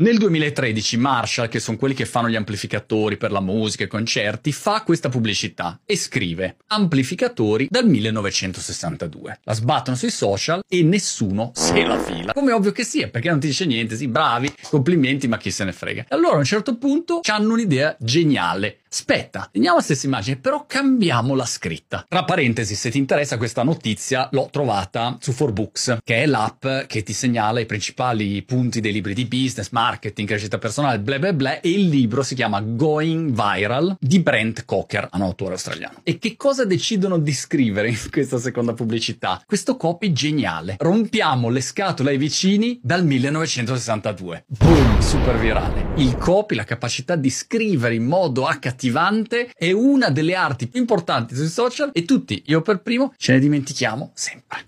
Nel 2013 Marshall, che sono quelli che fanno gli amplificatori per la musica e concerti, fa questa pubblicità e scrive amplificatori dal 1962. La sbattono sui social e nessuno se la fila. Come ovvio che sia, perché non ti dice niente, sì, bravi, complimenti, ma chi se ne frega. Allora a un certo punto hanno un'idea geniale. Aspetta, teniamo la stessa immagine, però cambiamo la scritta. Tra parentesi, se ti interessa questa notizia, l'ho trovata su 4Books, che è l'app che ti segnala i principali punti dei libri di business, marketing, crescita personale, bla bla bla, e il libro si chiama Going Viral di Brent Cocker, un autore australiano. E che cosa decidono di scrivere in questa seconda pubblicità? Questo copy geniale. Rompiamo le scatole ai vicini dal 1962. Boom, super virale. Il copy, la capacità di scrivere in modo accattivante accattivante, è una delle arti più importanti sui social e tutti, io per primo, ce ne dimentichiamo sempre.